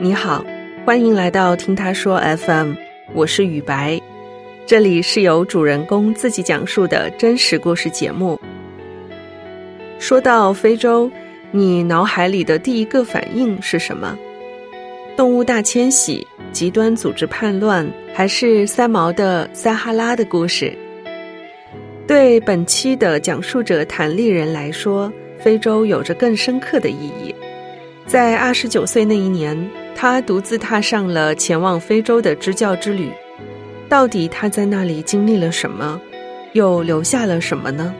你好，欢迎来到听他说 FM，我是雨白，这里是由主人公自己讲述的真实故事节目。说到非洲，你脑海里的第一个反应是什么？动物大迁徙、极端组织叛乱，还是三毛的撒哈拉的故事？对本期的讲述者谭丽人来说，非洲有着更深刻的意义。在二十九岁那一年。他独自踏上了前往非洲的支教之旅，到底他在那里经历了什么，又留下了什么呢？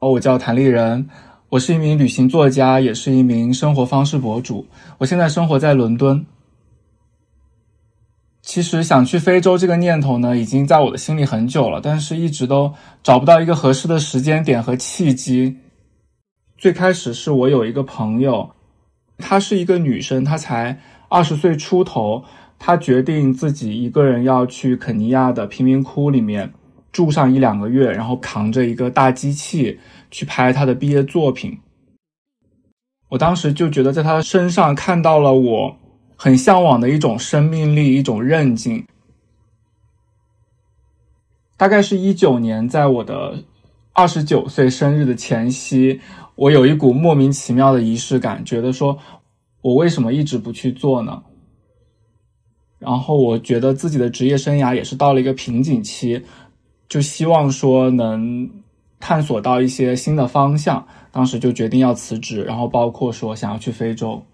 哦，我叫谭丽人，我是一名旅行作家，也是一名生活方式博主。我现在生活在伦敦。其实想去非洲这个念头呢，已经在我的心里很久了，但是一直都找不到一个合适的时间点和契机。最开始是我有一个朋友，她是一个女生，她才二十岁出头，她决定自己一个人要去肯尼亚的贫民窟里面住上一两个月，然后扛着一个大机器去拍她的毕业作品。我当时就觉得在她身上看到了我很向往的一种生命力，一种韧劲。大概是一九年，在我的二十九岁生日的前夕。我有一股莫名其妙的仪式感，觉得说，我为什么一直不去做呢？然后我觉得自己的职业生涯也是到了一个瓶颈期，就希望说能探索到一些新的方向。当时就决定要辞职，然后包括说想要去非洲。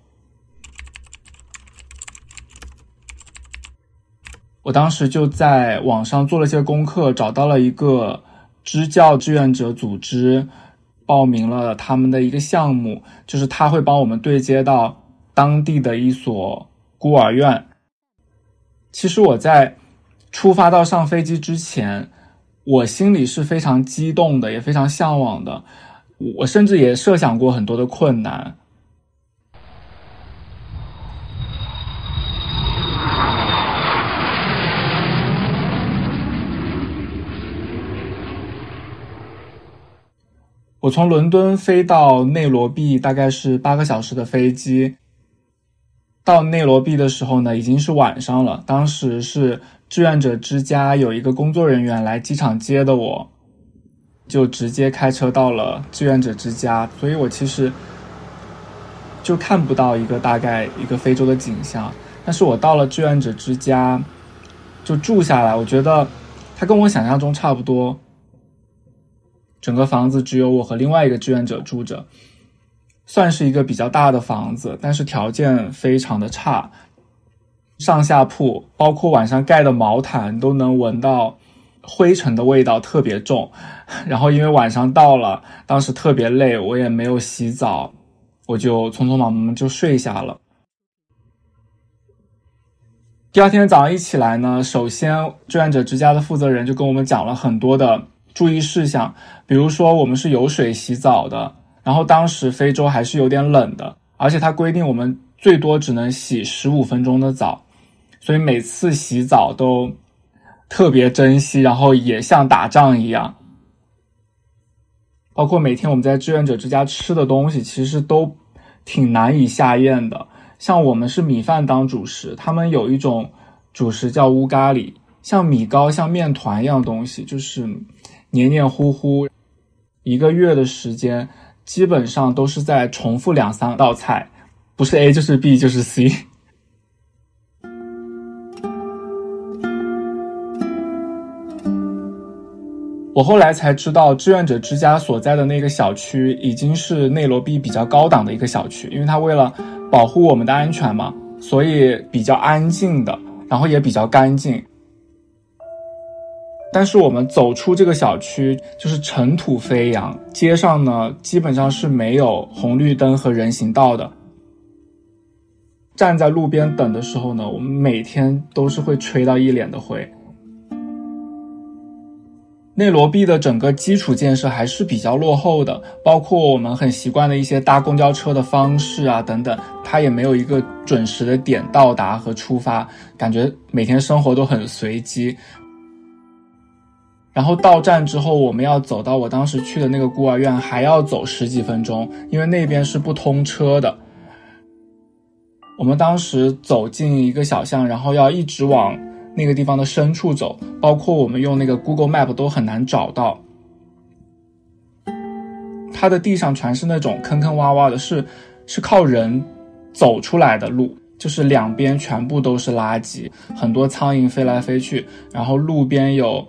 我当时就在网上做了些功课，找到了一个支教志愿者组织。报名了他们的一个项目，就是他会帮我们对接到当地的一所孤儿院。其实我在出发到上飞机之前，我心里是非常激动的，也非常向往的。我甚至也设想过很多的困难。我从伦敦飞到内罗毕，大概是八个小时的飞机。到内罗毕的时候呢，已经是晚上了。当时是志愿者之家有一个工作人员来机场接的，我就直接开车到了志愿者之家。所以我其实就看不到一个大概一个非洲的景象。但是我到了志愿者之家，就住下来，我觉得它跟我想象中差不多。整个房子只有我和另外一个志愿者住着，算是一个比较大的房子，但是条件非常的差。上下铺，包括晚上盖的毛毯，都能闻到灰尘的味道，特别重。然后因为晚上到了，当时特别累，我也没有洗澡，我就匆匆忙忙就睡下了。第二天早上一起来呢，首先志愿者之家的负责人就跟我们讲了很多的。注意事项，比如说我们是有水洗澡的，然后当时非洲还是有点冷的，而且它规定我们最多只能洗十五分钟的澡，所以每次洗澡都特别珍惜，然后也像打仗一样。包括每天我们在志愿者之家吃的东西，其实都挺难以下咽的。像我们是米饭当主食，他们有一种主食叫乌咖喱，像米糕、像面团一样东西，就是。黏黏糊糊，一个月的时间，基本上都是在重复两三道菜，不是 A 就是 B 就是 C。我后来才知道，志愿者之家所在的那个小区已经是内罗毕比较高档的一个小区，因为它为了保护我们的安全嘛，所以比较安静的，然后也比较干净。但是我们走出这个小区，就是尘土飞扬，街上呢基本上是没有红绿灯和人行道的。站在路边等的时候呢，我们每天都是会吹到一脸的灰。内罗毕的整个基础建设还是比较落后的，包括我们很习惯的一些搭公交车的方式啊等等，它也没有一个准时的点到达和出发，感觉每天生活都很随机。然后到站之后，我们要走到我当时去的那个孤儿院，还要走十几分钟，因为那边是不通车的。我们当时走进一个小巷，然后要一直往那个地方的深处走，包括我们用那个 Google Map 都很难找到。它的地上全是那种坑坑洼洼的，是是靠人走出来的路。就是两边全部都是垃圾，很多苍蝇飞来飞去，然后路边有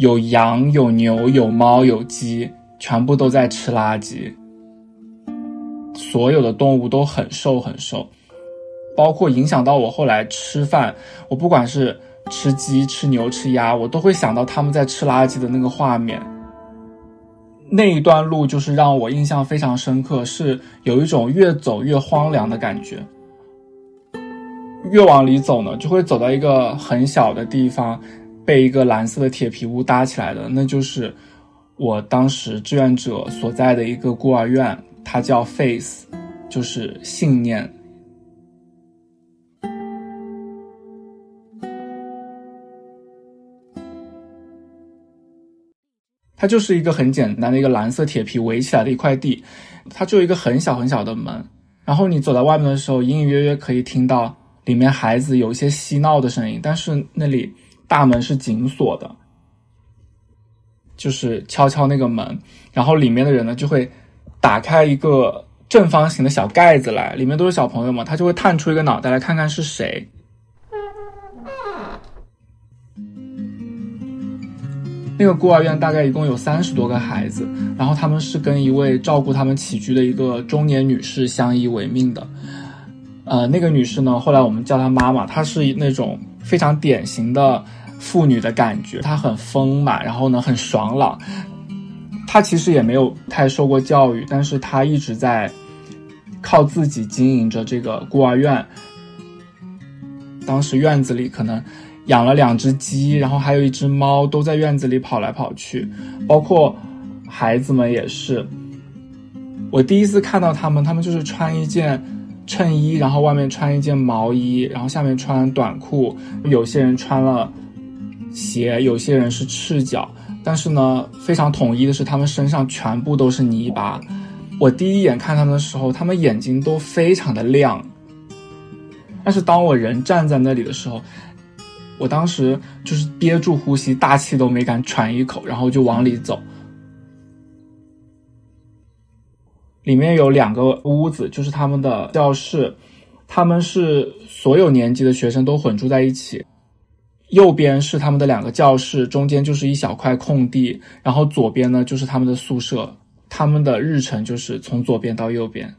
有羊、有牛、有猫、有鸡，全部都在吃垃圾。所有的动物都很瘦很瘦，包括影响到我后来吃饭。我不管是吃鸡、吃牛、吃鸭，我都会想到他们在吃垃圾的那个画面。那一段路就是让我印象非常深刻，是有一种越走越荒凉的感觉。越往里走呢，就会走到一个很小的地方，被一个蓝色的铁皮屋搭起来的，那就是我当时志愿者所在的一个孤儿院，它叫 Face，就是信念。它就是一个很简单的一个蓝色铁皮围起来的一块地，它就一个很小很小的门，然后你走在外面的时候，隐隐约约可以听到。里面孩子有一些嬉闹的声音，但是那里大门是紧锁的，就是敲敲那个门，然后里面的人呢就会打开一个正方形的小盖子来，里面都是小朋友嘛，他就会探出一个脑袋来看看是谁。那个孤儿院大概一共有三十多个孩子，然后他们是跟一位照顾他们起居的一个中年女士相依为命的。呃，那个女士呢？后来我们叫她妈妈，她是那种非常典型的妇女的感觉，她很丰满，然后呢很爽朗。她其实也没有太受过教育，但是她一直在靠自己经营着这个孤儿院。当时院子里可能养了两只鸡，然后还有一只猫，都在院子里跑来跑去，包括孩子们也是。我第一次看到他们，他们就是穿一件。衬衣，然后外面穿一件毛衣，然后下面穿短裤。有些人穿了鞋，有些人是赤脚。但是呢，非常统一的是，他们身上全部都是泥巴。我第一眼看他们的时候，他们眼睛都非常的亮。但是当我人站在那里的时候，我当时就是憋住呼吸，大气都没敢喘一口，然后就往里走。里面有两个屋子，就是他们的教室，他们是所有年级的学生都混住在一起。右边是他们的两个教室，中间就是一小块空地，然后左边呢就是他们的宿舍。他们的日程就是从左边到右边。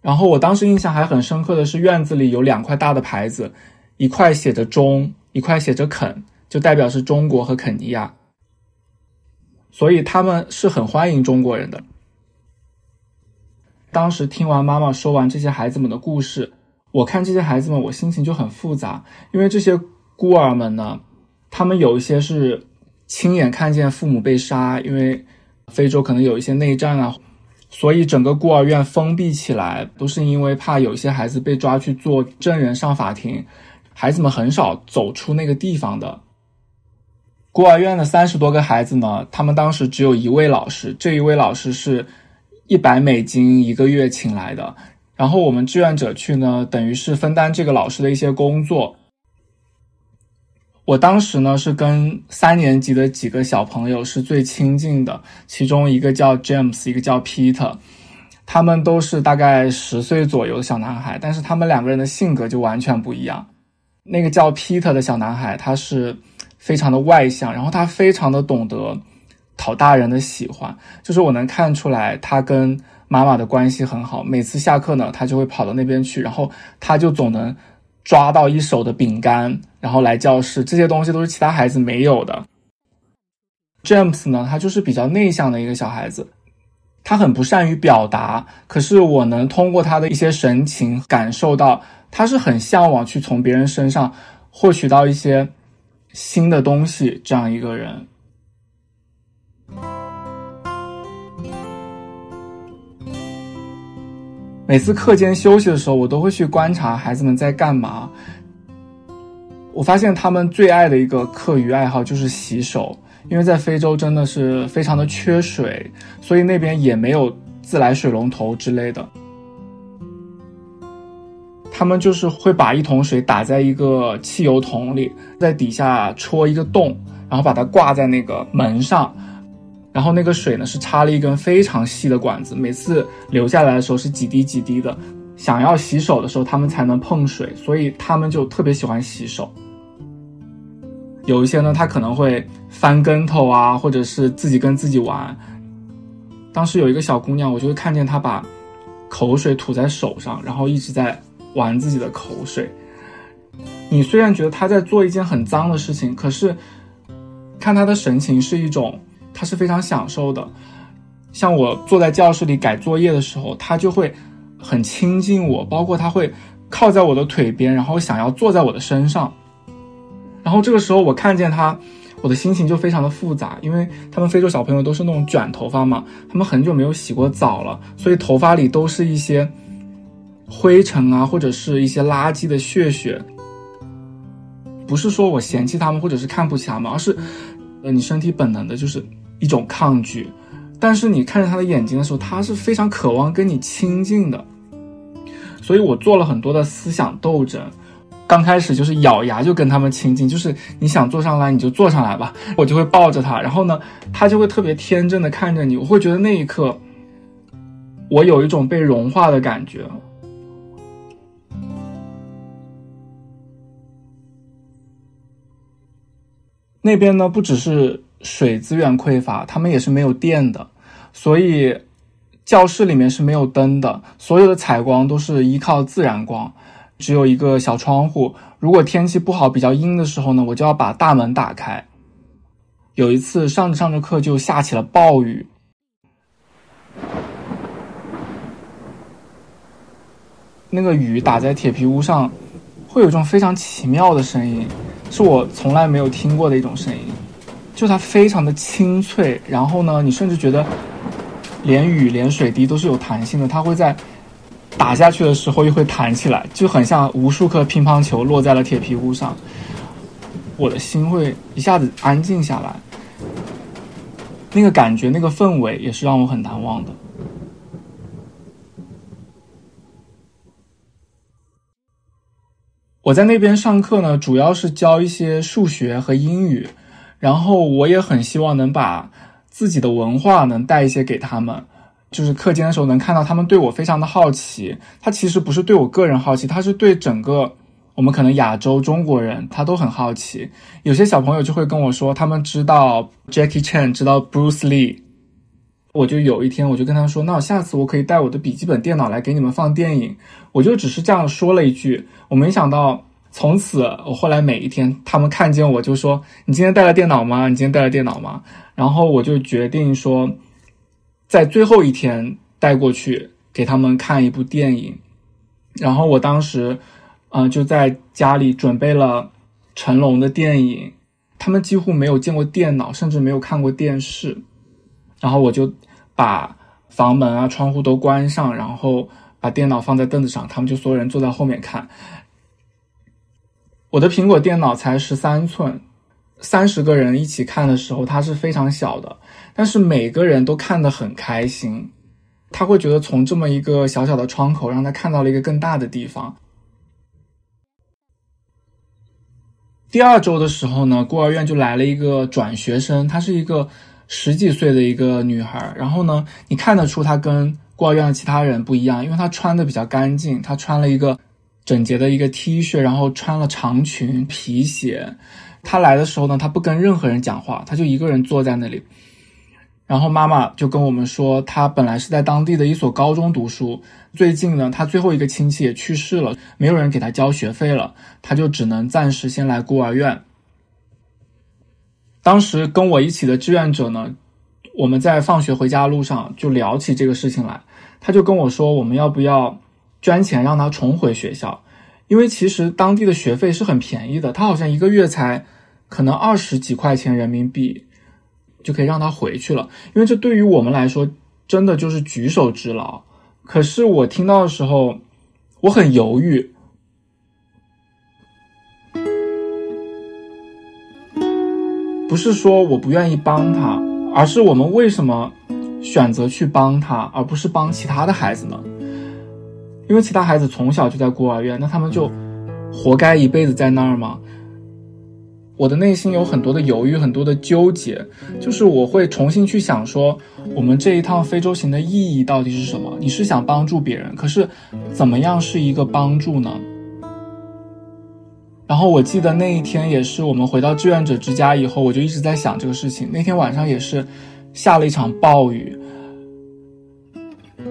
然后我当时印象还很深刻的是，院子里有两块大的牌子，一块写着中，一块写着肯，就代表是中国和肯尼亚。所以他们是很欢迎中国人的。当时听完妈妈说完这些孩子们的故事，我看这些孩子们，我心情就很复杂。因为这些孤儿们呢，他们有一些是亲眼看见父母被杀，因为非洲可能有一些内战啊，所以整个孤儿院封闭起来，都是因为怕有些孩子被抓去做证人上法庭，孩子们很少走出那个地方的。孤儿院的三十多个孩子呢，他们当时只有一位老师，这一位老师是。一百美金一个月请来的，然后我们志愿者去呢，等于是分担这个老师的一些工作。我当时呢是跟三年级的几个小朋友是最亲近的，其中一个叫 James，一个叫 Peter，他们都是大概十岁左右的小男孩，但是他们两个人的性格就完全不一样。那个叫 Peter 的小男孩，他是非常的外向，然后他非常的懂得。讨大人的喜欢，就是我能看出来，他跟妈妈的关系很好。每次下课呢，他就会跑到那边去，然后他就总能抓到一手的饼干，然后来教室。这些东西都是其他孩子没有的。James 呢，他就是比较内向的一个小孩子，他很不善于表达，可是我能通过他的一些神情感受到，他是很向往去从别人身上获取到一些新的东西这样一个人。每次课间休息的时候，我都会去观察孩子们在干嘛。我发现他们最爱的一个课余爱好就是洗手，因为在非洲真的是非常的缺水，所以那边也没有自来水龙头之类的。他们就是会把一桶水打在一个汽油桶里，在底下戳一个洞，然后把它挂在那个门上，然后那个水呢是插了一根非常细的管子，每次流下来的时候是几滴几滴的。想要洗手的时候，他们才能碰水，所以他们就特别喜欢洗手。有一些呢，他可能会翻跟头啊，或者是自己跟自己玩。当时有一个小姑娘，我就会看见她把口水吐在手上，然后一直在玩自己的口水。你虽然觉得她在做一件很脏的事情，可是看她的神情是一种，他是非常享受的。像我坐在教室里改作业的时候，他就会很亲近我，包括他会靠在我的腿边，然后想要坐在我的身上。然后这个时候我看见他，我的心情就非常的复杂，因为他们非洲小朋友都是那种卷头发嘛，他们很久没有洗过澡了，所以头发里都是一些灰尘啊，或者是一些垃圾的血血。不是说我嫌弃他们或者是看不起他们，而是，呃，你身体本能的就是一种抗拒。但是你看着他的眼睛的时候，他是非常渴望跟你亲近的，所以我做了很多的思想斗争。刚开始就是咬牙就跟他们亲近，就是你想坐上来你就坐上来吧，我就会抱着他，然后呢，他就会特别天真的看着你，我会觉得那一刻，我有一种被融化的感觉。那边呢，不只是水资源匮乏，他们也是没有电的，所以教室里面是没有灯的，所有的采光都是依靠自然光。只有一个小窗户，如果天气不好、比较阴的时候呢，我就要把大门打开。有一次上着上着课就下起了暴雨，那个雨打在铁皮屋上，会有一种非常奇妙的声音，是我从来没有听过的一种声音，就它非常的清脆，然后呢，你甚至觉得连雨连水滴都是有弹性的，它会在。打下去的时候又会弹起来，就很像无数颗乒乓球落在了铁皮屋上。我的心会一下子安静下来，那个感觉、那个氛围也是让我很难忘的。我在那边上课呢，主要是教一些数学和英语，然后我也很希望能把自己的文化能带一些给他们。就是课间的时候能看到他们对我非常的好奇，他其实不是对我个人好奇，他是对整个我们可能亚洲中国人他都很好奇。有些小朋友就会跟我说，他们知道 Jackie Chan，知道 Bruce Lee。我就有一天我就跟他说，那我下次我可以带我的笔记本电脑来给你们放电影。我就只是这样说了一句，我没想到从此我后来每一天他们看见我就说，你今天带了电脑吗？你今天带了电脑吗？然后我就决定说。在最后一天带过去给他们看一部电影，然后我当时，嗯，就在家里准备了成龙的电影，他们几乎没有见过电脑，甚至没有看过电视，然后我就把房门啊、窗户都关上，然后把电脑放在凳子上，他们就所有人坐在后面看。我的苹果电脑才十三寸。三十个人一起看的时候，它是非常小的，但是每个人都看得很开心。他会觉得从这么一个小小的窗口，让他看到了一个更大的地方。第二周的时候呢，孤儿院就来了一个转学生，他是一个十几岁的一个女孩。然后呢，你看得出她跟孤儿院的其他人不一样，因为她穿的比较干净，她穿了一个整洁的一个 T 恤，然后穿了长裙、皮鞋。他来的时候呢，他不跟任何人讲话，他就一个人坐在那里。然后妈妈就跟我们说，他本来是在当地的一所高中读书，最近呢，他最后一个亲戚也去世了，没有人给他交学费了，他就只能暂时先来孤儿院。当时跟我一起的志愿者呢，我们在放学回家的路上就聊起这个事情来，他就跟我说，我们要不要捐钱让他重回学校？因为其实当地的学费是很便宜的，他好像一个月才可能二十几块钱人民币就可以让他回去了。因为这对于我们来说真的就是举手之劳。可是我听到的时候，我很犹豫。不是说我不愿意帮他，而是我们为什么选择去帮他，而不是帮其他的孩子呢？因为其他孩子从小就在孤儿院，那他们就活该一辈子在那儿吗？我的内心有很多的犹豫，很多的纠结，就是我会重新去想说，我们这一趟非洲行的意义到底是什么？你是想帮助别人，可是怎么样是一个帮助呢？然后我记得那一天也是我们回到志愿者之家以后，我就一直在想这个事情。那天晚上也是下了一场暴雨，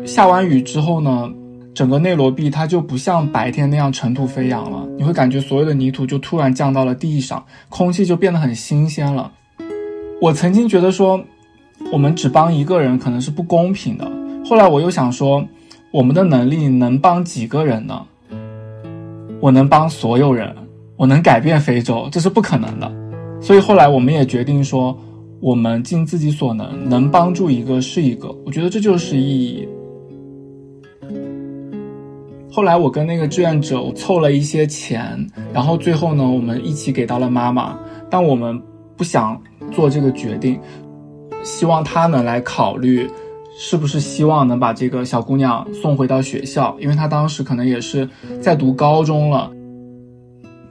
下完雨之后呢？整个内罗毕它就不像白天那样尘土飞扬了，你会感觉所有的泥土就突然降到了地上，空气就变得很新鲜了。我曾经觉得说，我们只帮一个人可能是不公平的。后来我又想说，我们的能力能帮几个人呢？我能帮所有人，我能改变非洲，这是不可能的。所以后来我们也决定说，我们尽自己所能，能帮助一个是一个。我觉得这就是意义。后来我跟那个志愿者凑了一些钱，然后最后呢，我们一起给到了妈妈。但我们不想做这个决定，希望他能来考虑，是不是希望能把这个小姑娘送回到学校，因为她当时可能也是在读高中了。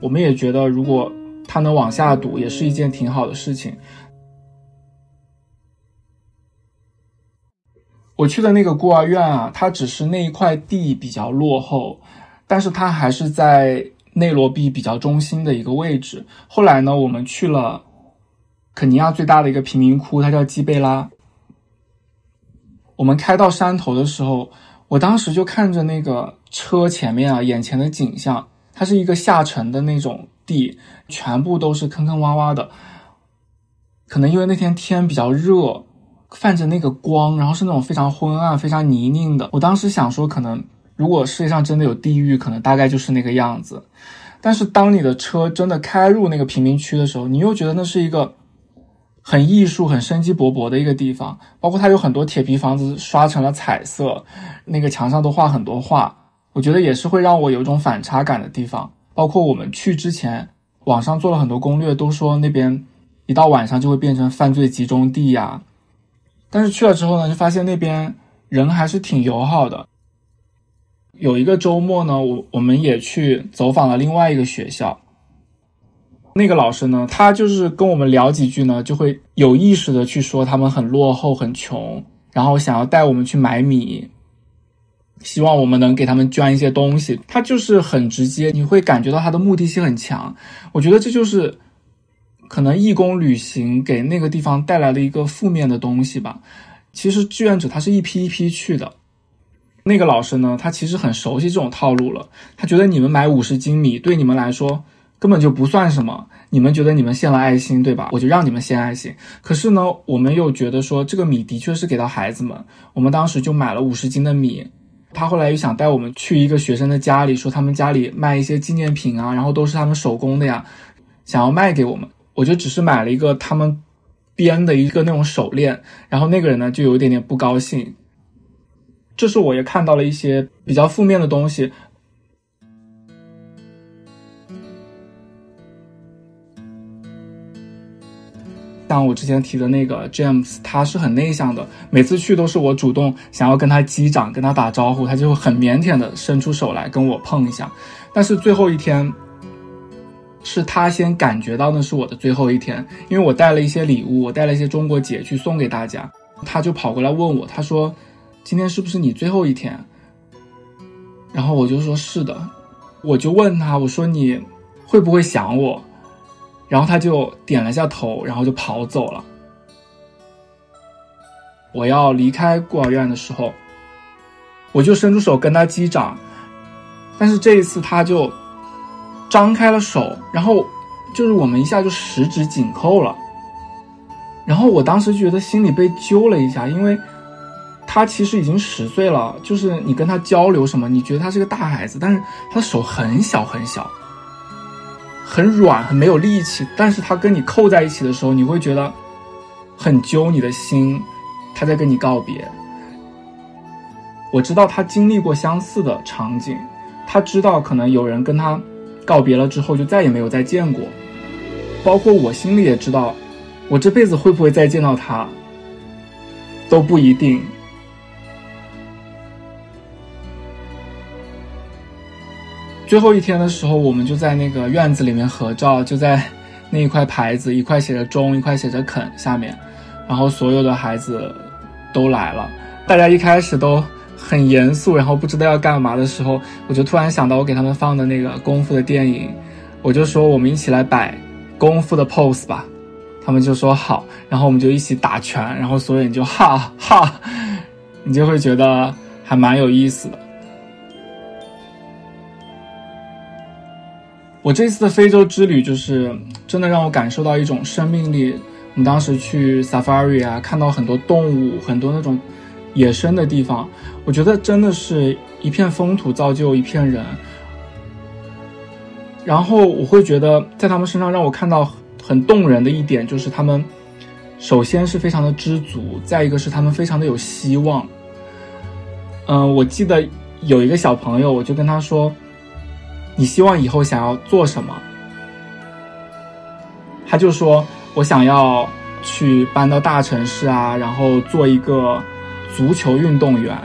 我们也觉得，如果他能往下赌，也是一件挺好的事情。我去的那个孤儿院啊，它只是那一块地比较落后，但是它还是在内罗毕比较中心的一个位置。后来呢，我们去了肯尼亚最大的一个贫民窟，它叫基贝拉。我们开到山头的时候，我当时就看着那个车前面啊，眼前的景象，它是一个下沉的那种地，全部都是坑坑洼洼的。可能因为那天天比较热。泛着那个光，然后是那种非常昏暗、非常泥泞的。我当时想说，可能如果世界上真的有地狱，可能大概就是那个样子。但是当你的车真的开入那个贫民区的时候，你又觉得那是一个很艺术、很生机勃勃的一个地方。包括它有很多铁皮房子刷成了彩色，那个墙上都画很多画。我觉得也是会让我有一种反差感的地方。包括我们去之前，网上做了很多攻略，都说那边一到晚上就会变成犯罪集中地呀。但是去了之后呢，就发现那边人还是挺友好的。有一个周末呢，我我们也去走访了另外一个学校。那个老师呢，他就是跟我们聊几句呢，就会有意识的去说他们很落后、很穷，然后想要带我们去买米，希望我们能给他们捐一些东西。他就是很直接，你会感觉到他的目的性很强。我觉得这就是。可能义工旅行给那个地方带来了一个负面的东西吧。其实志愿者他是一批一批去的。那个老师呢，他其实很熟悉这种套路了。他觉得你们买五十斤米对你们来说根本就不算什么，你们觉得你们献了爱心，对吧？我就让你们献爱心。可是呢，我们又觉得说这个米的确是给到孩子们。我们当时就买了五十斤的米。他后来又想带我们去一个学生的家里，说他们家里卖一些纪念品啊，然后都是他们手工的呀，想要卖给我们。我就只是买了一个他们编的一个那种手链，然后那个人呢就有一点点不高兴。这是我也看到了一些比较负面的东西。像我之前提的那个 James，他是很内向的，每次去都是我主动想要跟他击掌、跟他打招呼，他就会很腼腆的伸出手来跟我碰一下。但是最后一天。是他先感觉到那是我的最后一天，因为我带了一些礼物，我带了一些中国结去送给大家，他就跑过来问我，他说：“今天是不是你最后一天？”然后我就说是的，我就问他，我说你会不会想我？然后他就点了下头，然后就跑走了。我要离开孤儿院的时候，我就伸出手跟他击掌，但是这一次他就。张开了手，然后就是我们一下就十指紧扣了。然后我当时觉得心里被揪了一下，因为他其实已经十岁了，就是你跟他交流什么，你觉得他是个大孩子，但是他的手很小很小，很软，很没有力气。但是他跟你扣在一起的时候，你会觉得很揪你的心，他在跟你告别。我知道他经历过相似的场景，他知道可能有人跟他。告别了之后就再也没有再见过，包括我心里也知道，我这辈子会不会再见到他，都不一定。最后一天的时候，我们就在那个院子里面合照，就在那一块牌子，一块写着“钟”，一块写着“肯”下面，然后所有的孩子都来了。大家一开始都很严肃，然后不知道要干嘛的时候，我就突然想到我给他们放的那个功夫的电影，我就说我们一起来摆功夫的 pose 吧。他们就说好，然后我们就一起打拳，然后所有人就哈哈，你就会觉得还蛮有意思的。我这次的非洲之旅就是真的让我感受到一种生命力。我们当时去 safari 啊，看到很多动物，很多那种野生的地方，我觉得真的是一片风土造就一片人。然后我会觉得在他们身上让我看到。很动人的一点就是他们，首先是非常的知足，再一个是他们非常的有希望。嗯，我记得有一个小朋友，我就跟他说：“你希望以后想要做什么？”他就说：“我想要去搬到大城市啊，然后做一个足球运动员。”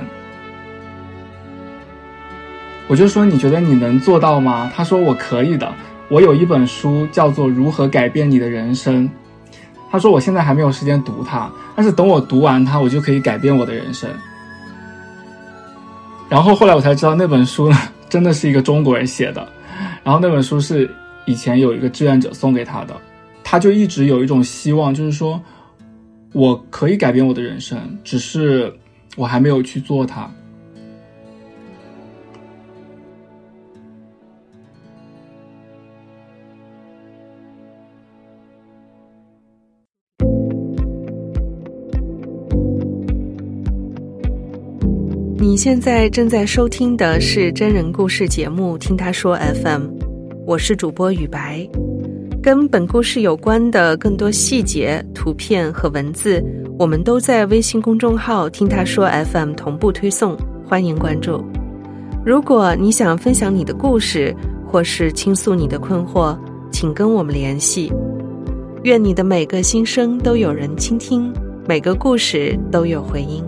我就说：“你觉得你能做到吗？”他说：“我可以的。”我有一本书叫做《如何改变你的人生》，他说我现在还没有时间读它，但是等我读完它，我就可以改变我的人生。然后后来我才知道那本书呢，真的是一个中国人写的，然后那本书是以前有一个志愿者送给他的，他就一直有一种希望，就是说我可以改变我的人生，只是我还没有去做它。你现在正在收听的是真人故事节目《听他说 FM》，我是主播雨白。跟本故事有关的更多细节、图片和文字，我们都在微信公众号“听他说 FM” 同步推送，欢迎关注。如果你想分享你的故事，或是倾诉你的困惑，请跟我们联系。愿你的每个心声都有人倾听，每个故事都有回音。